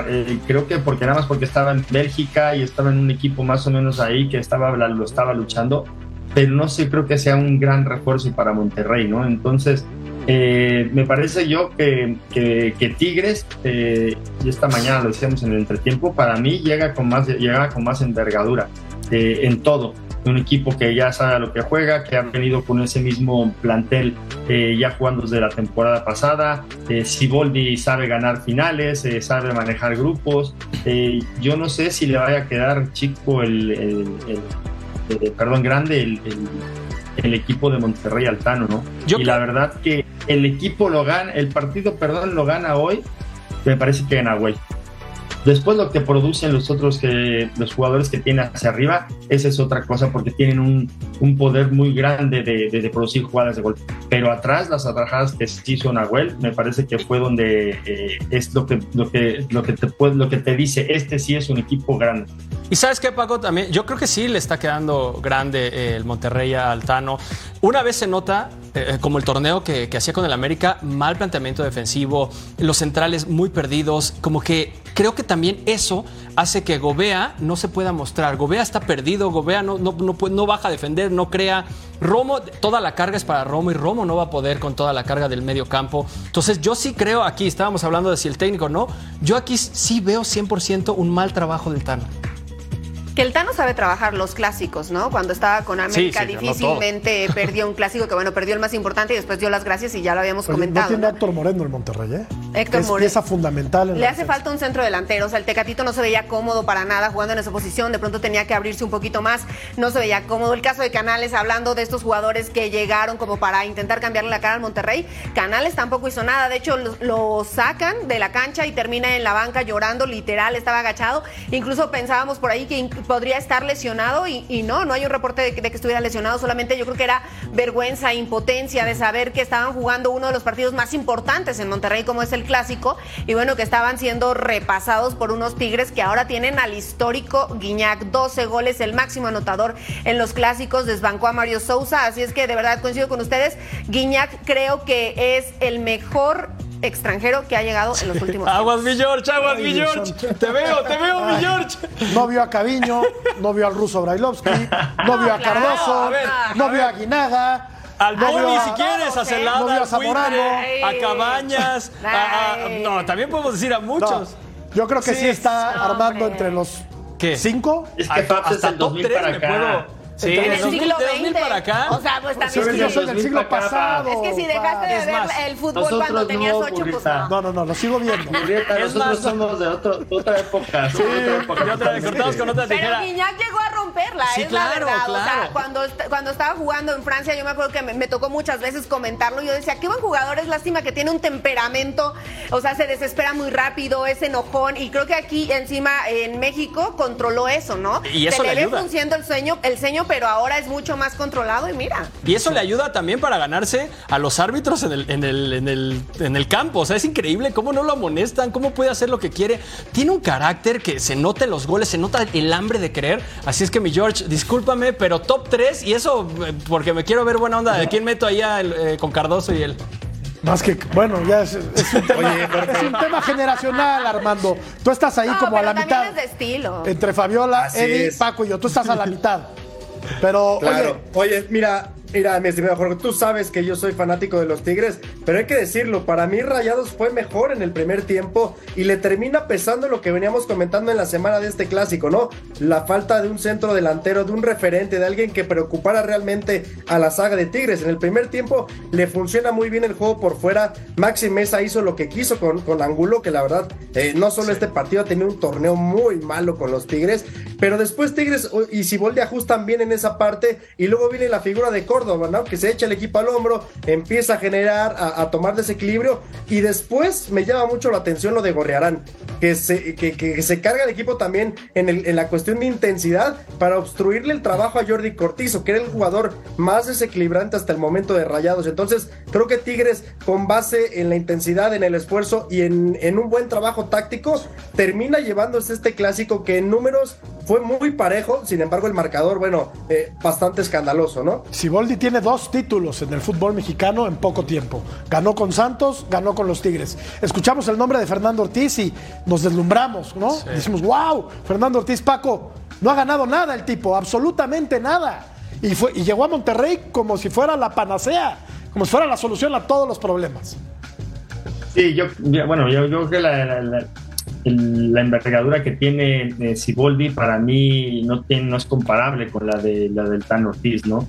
eh, creo que porque nada más porque estaba en Bélgica y estaba en un equipo más o menos ahí que estaba lo estaba luchando. Pero no sé, creo que sea un gran refuerzo para Monterrey, ¿no? Entonces, eh, me parece yo que, que- que Tigres, eh, y esta mañana lo decíamos en el entretiempo, para mí llega con más, llega con más envergadura eh, en todo. Un equipo que ya sabe a lo que juega, que ha venido con ese mismo plantel eh, ya jugando desde la temporada pasada. Eh, Siboldi sabe ganar finales, eh, sabe manejar grupos. Eh, yo no sé si le vaya a quedar chico el, el- el- el- perdón, grande el, el- equipo de Monterrey Altano, ¿no? Yo y la verdad que el equipo lo gana, el partido, perdón, lo gana hoy, me parece que gana güey. Después lo que producen los otros que los jugadores que tienen hacia arriba, esa es otra cosa porque tienen un, un poder muy grande de, de- producir jugadas de gol. Pero atrás, las atajadas que sí hizo Nahuel, me parece que fue donde eh, es lo que, lo, que, lo, que te lo que te dice, este sí es un equipo grande. Y sabes qué, Paco, también, yo creo que sí le está quedando grande eh, el Monterrey a Altano. Una vez se nota, eh, como el torneo que, que hacía con el América, mal planteamiento defensivo, los centrales muy perdidos, como que creo que también eso hace que Gobea no se pueda mostrar. Gobea está perdido, Gobea no, no, no, no baja a defender, no crea. Romo, toda la carga es para Romo y Romo no va a poder con toda la carga del medio campo. Entonces yo sí creo, aquí estábamos hablando de si el técnico no, yo aquí sí veo 100% un mal trabajo del Tano. Que el Tano sabe trabajar los clásicos, ¿no? Cuando estaba con América Sí, sí, ganó difícilmente perdió un clásico que, bueno, perdió el más importante y después dio las gracias y ya lo habíamos Oye, no comentado. tiene ¿no? a Héctor Moreno el Monterrey, ¿eh? Héctor es Moreno. pieza fundamental. en Le la hace defensa. falta un centro delantero, o sea, el Tecatito no se veía cómodo para nada jugando en esa posición, de pronto tenía que abrirse un poquito más, no se veía cómodo. El caso de Canales, hablando de estos jugadores que llegaron como para intentar cambiarle la cara al Monterrey, Canales tampoco hizo nada, de hecho lo, lo sacan de la cancha y termina en la banca llorando, literal, estaba agachado, incluso pensábamos por ahí que podría estar lesionado y, no, no hay un reporte de, que- de que estuviera lesionado, solamente yo creo que era vergüenza, impotencia de saber que estaban jugando uno de los partidos más importantes en Monterrey como es el clásico y bueno, que estaban siendo repasados por unos Tigres que ahora tienen al histórico Guiñac, 12 goles, el máximo anotador en los clásicos, desbancó a Mario Sousa, así es que de verdad coincido con ustedes, Guiñac creo que es el mejor extranjero que ha llegado en los últimos Aguas, mi George, aguas, Ay, mi George. Te veo, te veo, mi George. No vio a Caviño, no vio al ruso Brailovsky, no vio a claro, Cardoso, a ver, no vio a Guinaga. Al no Boni, si quieres, a todos, ¿eh? Celada, No vio a Zamorano. A. Cabañas. a- a- no, también podemos decir a No, muchos. yo creo que sí, Sí, está no, armando entre los ¿Qué? cinco. Es que es Hasta el top 2000 tres para me acá. puedo. Sí, En el 2000, siglo de 2000 XX. para acá. O sea, pues también Yo sí. soy del siglo pasado. Es que si dejaste de ver más, el fútbol cuando tenías no, ocho, pues no. No, no, no, lo sigo viendo. Nosotros más- somos de, otra época. somos de otra época. Y otra, cortamos con otra Pero tijera. Guiñac llegó a romperla, Sí, es claro, la verdad. O claro. sea, cuando, cuando estaba jugando en Francia, yo me acuerdo que me, me tocó muchas veces comentarlo. Yo decía, qué buen jugador, es lástima que tiene un temperamento. O sea, se desespera muy rápido, es enojón. Y creo que aquí encima en México controló eso, ¿no? Y eso se le le, ayuda. ve frunciendo el sueño, el pero ahora es mucho más controlado y mira. Y eso le ayuda también para ganarse a los árbitros en el, en, el, en, el, en el campo. O sea, es increíble cómo no lo amonestan, cómo puede hacer lo que quiere. Tiene un carácter que se nota en los goles, se nota el hambre de creer. Así es que, mi George, discúlpame, pero top 3, y eso eh, porque me quiero ver buena onda. ¿De quién meto ahí a el, eh, con Cardoso y él? Más que, bueno, ya es, es un tema, es un tema generacional, Armando. Tú estás ahí No, como a la mitad. es de estilo. Entre Fabiola, Así Eddie. Paco y yo. Tú estás a la mitad. Pero, Claro. oye, Oye, mira, mira, mi estimado Jorge, tú sabes que yo soy fanático de los Tigres, pero hay que decirlo, para mí Rayados fue mejor en el primer tiempo y le termina pesando lo que veníamos comentando en la semana de este clásico, ¿no? La falta de un centro delantero, de un referente, de alguien que preocupara realmente a la saga de Tigres. En el primer tiempo le funciona muy bien el juego por fuera. Maxi Mesa hizo lo que quiso con, con Angulo, que la verdad, eh, no solo este partido ha tenido un torneo muy malo con los Tigres, pero después Tigres y Siboldi ajustan bien en esa parte y luego viene la figura de Córdoba, Que se echa el equipo al hombro, empieza a generar, a, tomar desequilibrio y después me llama mucho la atención lo de Gorriarán, que se, que, se carga el equipo también en, el- en la cuestión de intensidad para obstruirle el trabajo a Jordi Cortizo, que era el jugador más desequilibrante hasta el momento de Rayados. Entonces, creo que Tigres, con base en la intensidad, en el esfuerzo y en, un buen trabajo táctico, termina llevándose este clásico que en números fue muy parejo, sin embargo, el marcador, bueno, eh, bastante escandaloso, ¿no? Siboldi tiene dos títulos en el fútbol mexicano en poco tiempo. Ganó con Santos, ganó con los Tigres. Escuchamos el nombre de Fernando Ortiz y nos deslumbramos, ¿no? Decimos, wow, Fernando Ortiz, Paco, no ha ganado nada el tipo, absolutamente nada. Y, fue, y llegó a Monterrey como si fuera la panacea, como si fuera la solución a todos los problemas. Sí, yo, yo- bueno, yo, yo creo que la, la- la- el- la envergadura que tiene eh, Siboldi para mí no, tiene, no es comparable con la, de, la del Tan Ortiz, ¿no?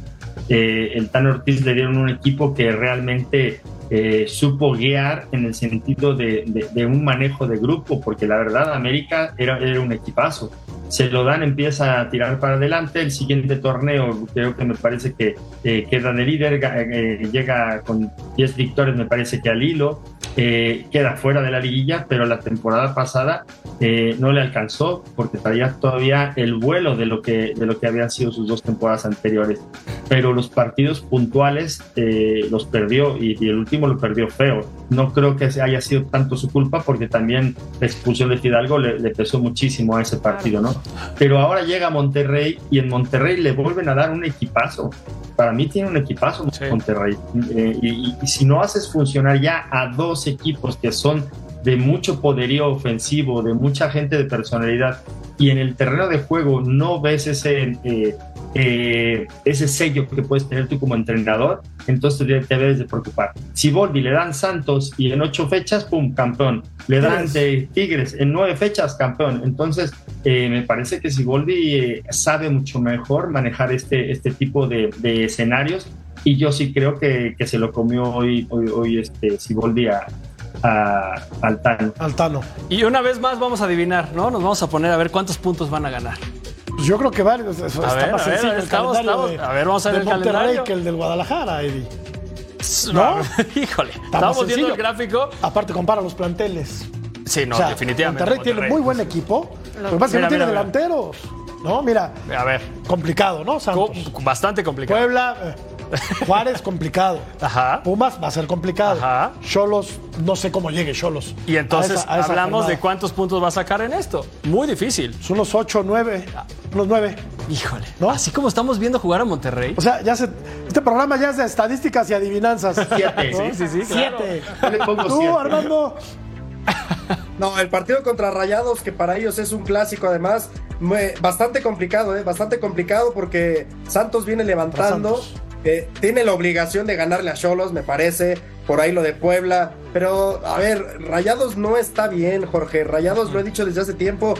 Eh, el Tan Ortiz le dieron un equipo que realmente eh, supo guiar en el sentido de, un manejo de grupo, porque la verdad América era, un equipazo. Se lo dan, empieza a tirar para adelante. El siguiente torneo, creo que me parece que eh, queda de líder, ga- llega con 10 victorias, me parece que al hilo eh, queda fuera de la liguilla, pero la temporada pasada eh, no le alcanzó porque traía todavía el vuelo de lo que, de lo que habían sido sus dos temporadas anteriores. Pero los partidos puntuales eh, los perdió y, y el último lo perdió feo. No creo que haya sido tanto su culpa porque también la expulsión de Fidalgo le, le pesó muchísimo a ese partido, ¿no? Pero ahora llega a Monterrey y en Monterrey le vuelven a dar un equipazo. Para mí tiene un equipazo Sí. Monterrey. Eh, y, y- y si no haces funcionar ya a dos equipos que son de mucho poderío ofensivo, de mucha gente de personalidad, y en el terreno de juego no ves ese, eh, eh, ese sello que puedes tener tú como entrenador, entonces te, te debes de preocupar. Si Boldi le dan Santos y en ocho fechas, ¡pum!, campeón. Le dan Tigres. de Tigres en nueve fechas, campeón. Entonces, eh, me parece que Siboldi eh, sabe mucho mejor manejar este, este tipo de, de escenarios y yo sí creo que, que se lo comió hoy, hoy, hoy este Siboldi a, a, al Tano. Altano. Y una vez más vamos a adivinar, ¿no? Nos vamos a poner a ver cuántos puntos van a ganar. Pues yo creo que varios. Está ver, más a ver, sencillo el estamos- calendario estamos- de, a ver, vamos a ver el Monterrey calendario. que el del Guadalajara, Eddie. ¿No? Híjole, más estamos viendo sencillo. el gráfico. Aparte, compara los planteles. Sí, no, O sea, definitivamente. Monterrey, tiene muy buen equipo. Lo que pasa es que no tiene mira, mira. delanteros. No, mira, A ver, complicado, ¿no? co- Santos. bastante complicado. Puebla, eh, Juárez, complicado. Ajá. Pumas va a ser complicado. Ajá. Cholos, no sé cómo llegue Cholos. Y entonces A esa- a esa hablamos de cuántos puntos va a sacar en esto. Muy difícil. Son unos 8, 9, unos 9. Híjole. ¿No? Así como estamos viendo jugar a Monterrey. O sea, ya se, este programa ya es de estadísticas y adivinanzas. Siete. ¿no? Sí, sí, sí. Siete. Yo le pongo Tú, siete. Armando. No, el partido contra Rayados, que para ellos es un clásico además, bastante complicado, ¿eh? bastante complicado porque Santos viene levantando, Santos. Eh, tiene la obligación de ganarle a Cholos, me parece, por ahí lo de Puebla, pero a ver, Rayados no está bien, Jorge, Rayados lo he dicho desde hace tiempo,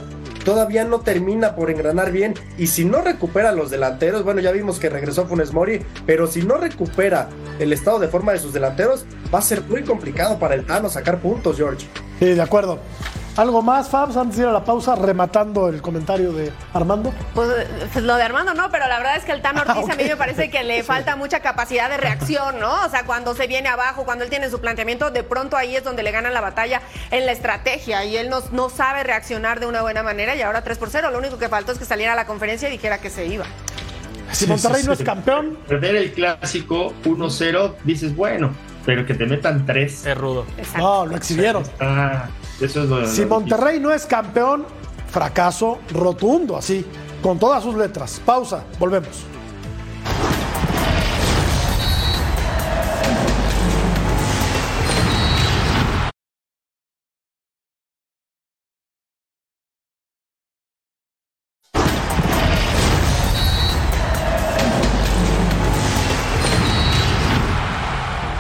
todavía no termina por engranar bien y si no recupera los delanteros, bueno, ya vimos que regresó Funes Mori, pero si no recupera el estado de forma de sus delanteros, va a ser muy complicado para el Tano sacar puntos, George. Sí, de acuerdo. ¿Algo más, Fabs, antes de ir a la pausa, rematando el comentario de Armando? Pues, pues lo de Armando no, pero la verdad es que el Tano Ortiz Ah, a mí me parece que le falta mucha capacidad de reacción, ¿no? O sea, cuando se viene abajo, cuando él tiene su planteamiento, de pronto ahí es donde le ganan la batalla en la estrategia y él no, no sabe reaccionar de una buena manera y ahora 3 por 0. Lo único que faltó es que saliera a la conferencia y dijera que se iba. Si Monterrey no es campeón, Perder el clásico 1-0, dices, bueno, pero que te metan tres. Es rudo. Exacto. no, lo exhibieron. Ah, eso es lo Si lo Monterrey no es campeón, fracaso rotundo, así, con todas sus letras. Pausa, volvemos.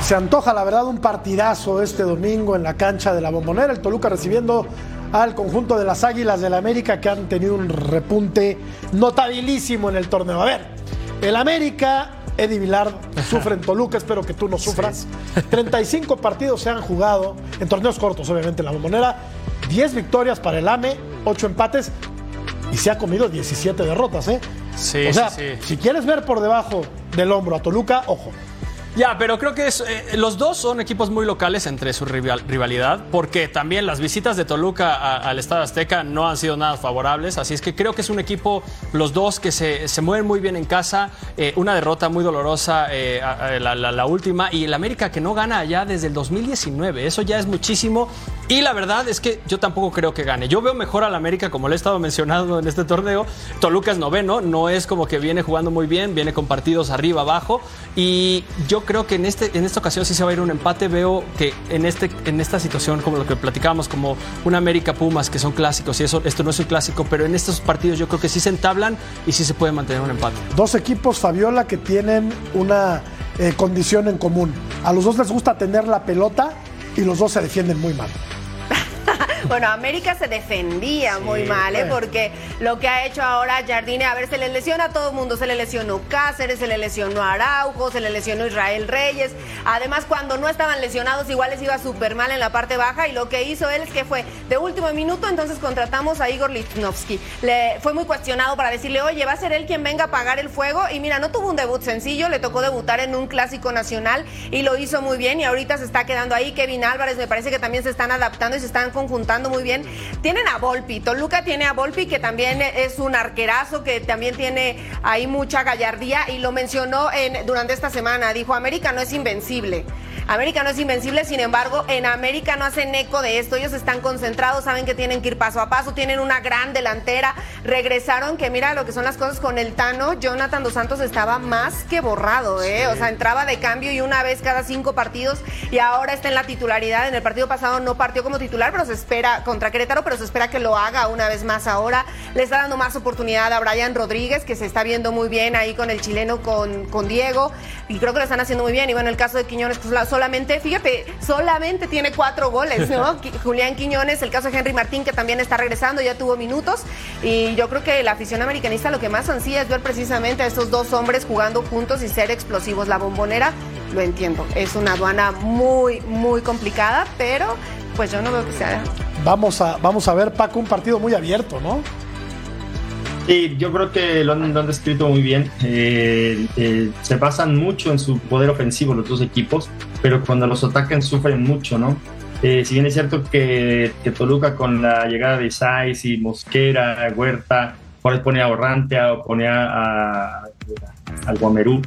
Se antoja, la verdad, un partidazo este domingo en la cancha de la Bombonera. El Toluca recibiendo al conjunto de las Águilas del América que han tenido un repunte notabilísimo en el torneo. A ver, el América, Eddie Vilar sufre en Toluca, espero que tú no sufras. 35 partidos se han jugado en torneos cortos, obviamente, en la Bombonera. 10 victorias para el AME, 8 empates y se ha comido 17 derrotas, ¿eh? Sí, o sea, sí, sí. si quieres ver por debajo del hombro a Toluca, ojo. Ya, pero creo que eh, los dos son equipos muy locales entre su rival- rivalidad, porque también las visitas de Toluca al Estado Azteca no han sido nada favorables, así es que creo que es un equipo, los dos, que se, se mueven muy bien en casa, eh, una derrota muy dolorosa, eh, la, última, y el América que no gana allá desde el 2019, eso ya es muchísimo, y la verdad es que yo tampoco creo que gane. Yo veo mejor al América, como lo he estado mencionando en este torneo, Toluca es noveno, no es como que viene jugando muy bien, viene con partidos arriba, abajo, y yo creo que en, este, en esta ocasión sí se va a ir un empate. Veo que en, este, en esta situación, como lo que platicábamos, como un América Pumas, que son clásicos, y eso, esto no es un clásico, pero en estos partidos yo creo que sí se entablan y sí se puede mantener un empate. Dos equipos, Fabiola, que tienen una eh, condición en común. A los dos les gusta tener la pelota y los dos se defienden muy mal. Bueno, América se defendía muy mal, ¿eh? porque lo que ha hecho ahora Jardine, a ver, se le lesiona a todo el mundo, se le lesionó Cáceres, se le lesionó Araujo, se le lesionó Israel Reyes. Además, cuando no estaban lesionados, igual les iba súper mal en la parte baja y lo que hizo él es que fue de último minuto, entonces contratamos a Igor Lichnowsky. Le fue muy cuestionado para decirle, oye, va a ser él quien venga a apagar el fuego y mira, no tuvo un debut sencillo, le tocó debutar en un clásico nacional y lo hizo muy bien y ahorita se está quedando ahí. Kevin Álvarez me parece que también se están adaptando y se están conjuntando muy bien. Tienen a Volpi, Toluca tiene a Volpi que también es un arquerazo, que también tiene ahí mucha gallardía y lo mencionó en, durante esta semana. Dijo, América no es invencible. América no es invencible, sin embargo, en América no hacen eco de esto. Ellos están concentrados, saben que tienen que ir paso a paso, tienen una gran delantera. Regresaron, que mira lo que son las cosas con el Tano. Jonathan Dos Santos estaba más que borrado, ¿eh? O sea, entraba de cambio y una vez cada cinco partidos y ahora está en la titularidad. En el partido pasado no partió como titular, pero se espera contra Querétaro, pero se espera que lo haga una vez más ahora. Le está dando más oportunidad a Brian Rodríguez, que se está viendo muy bien ahí con el chileno, con, con Diego, y creo que lo están haciendo muy bien. Y bueno, el caso de Quiñones, pues la- solamente, fíjate, solamente tiene cuatro goles, ¿no? Julián Quiñones, el caso de Henry Martín, que también está regresando, ya tuvo minutos. Y yo creo que la afición americanista lo que más ansía es ver precisamente a estos dos hombres jugando juntos y ser explosivos. La bombonera, lo entiendo, es una aduana muy, muy complicada, pero pues yo no veo que sea Vamos a, vamos a ver, Paco, un partido muy abierto, ¿no? Sí, yo creo que lo han, lo descrito muy bien. Eh, eh, se basan mucho en su poder ofensivo los dos equipos, pero cuando los atacan sufren mucho, ¿no? Eh, si bien es cierto que, Toluca con la llegada de Saiz y Mosquera, Huerta, ahí pone a Orrantea o pone a, al Guamerú,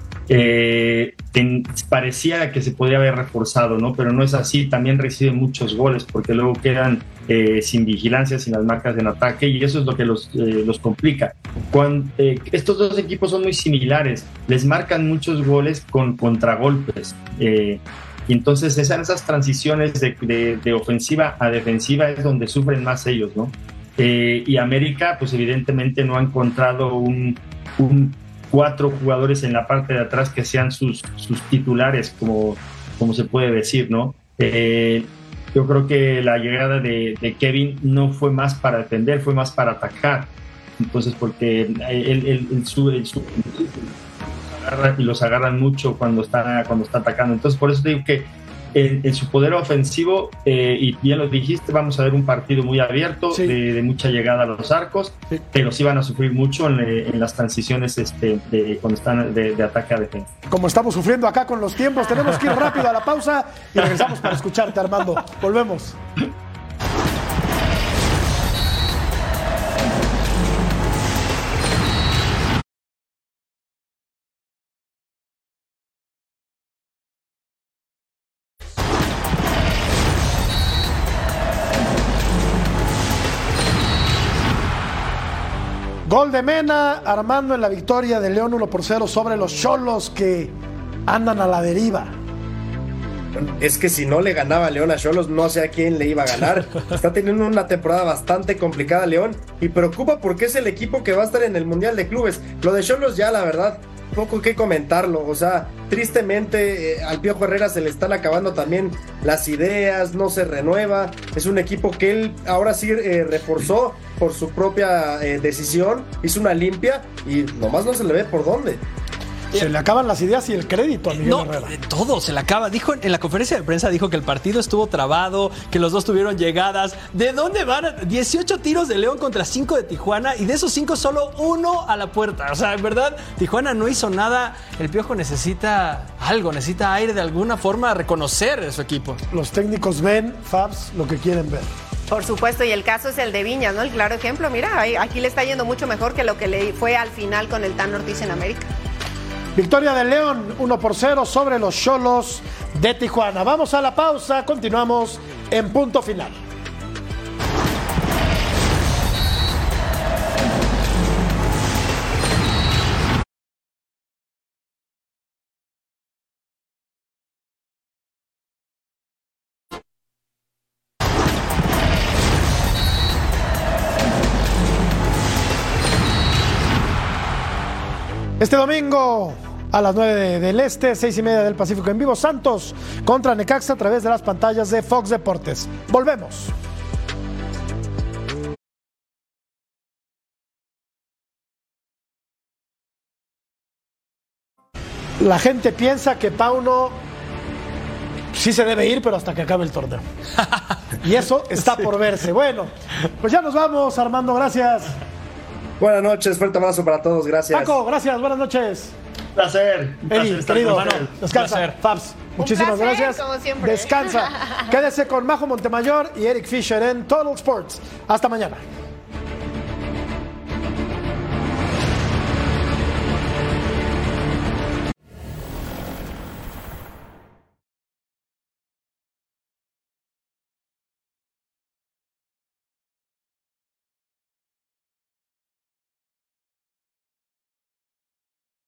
parecía que se podría haber reforzado, ¿no? Pero no es así. También recibe muchos goles porque luego quedan eh, sin vigilancia, sin las marcas en ataque y eso es lo que los, eh, los complica. Cuando, estos dos equipos son muy similares, les marcan muchos goles con contragolpes. y entonces esas, esas transiciones de, de, ofensiva a defensiva es donde sufren más ellos, ¿no? y América, pues evidentemente no ha encontrado un, un cuatro jugadores en la parte de atrás que sean sus, sus titulares, como, como se puede decir, ¿no? Eh, yo creo que la llegada de, Kevin no fue más para defender, fue más para atacar. Entonces, porque él, él, su, y los agarran mucho cuando está, cuando está atacando. Entonces, por eso digo que en, su poder ofensivo, eh, y bien lo dijiste, vamos a ver un partido muy abierto, de, mucha llegada a los arcos, pero sí van a sufrir mucho en, las transiciones este, de, cuando están de, ataque a defensa. Como estamos sufriendo acá con los tiempos, tenemos que ir rápido a la pausa y regresamos para escucharte, Armando. Volvemos. Gol de Mena, Armando en la victoria de León 1 por 0 sobre los Cholos que andan a la deriva. Es que si no le ganaba León a Cholos, no sé a quién le iba a ganar. Está teniendo una temporada bastante complicada León y preocupa porque es el equipo que va a estar en el Mundial de Clubes. Lo de Cholos ya, la verdad, poco que comentarlo. O sea, tristemente eh, al Piojo Herrera se le están acabando también las ideas, no se renueva. Es un equipo que él ahora sí eh, reforzó por su propia eh, decisión, hizo una limpia y nomás no se le ve por dónde. Se le acaban las ideas y el crédito a Miguel no, Herrera. Todo se le acaba. Dijo en la conferencia de prensa dijo que el partido estuvo trabado, que los dos tuvieron llegadas. ¿De dónde van? 18 tiros de León contra 5 de Tijuana y de esos 5 solo uno a la puerta. O sea, en verdad, Tijuana no hizo nada. El Piojo necesita algo, necesita aire de alguna forma a reconocer a su equipo. Los técnicos ven, Fabs, lo que quieren ver. Por supuesto, y el caso es el de Viñas, ¿no? El claro ejemplo, mira, aquí le está yendo mucho mejor que lo que le fue al final con el Tan Ortiz en América. Victoria de León 1 por 0 sobre los Cholos de Tijuana. Vamos a la pausa, continuamos en punto final. Este domingo a las 9 del Este, 6 y media del Pacífico en vivo, Santos contra Necaxa a través de las pantallas de Fox Deportes. Volvemos. La gente piensa que Pauno sí se debe ir, pero hasta que acabe el torneo. Y eso está por verse. Bueno, pues ya nos vamos, Armando, gracias. Buenas noches, fuerte abrazo para todos, gracias. Paco, gracias, buenas noches. Un placer. Eddie, querido, descansa. Fabs, muchísimas gracias. Descansa. Quédese con Majo Montemayor y Eric Fisher en Total Sports. Hasta mañana.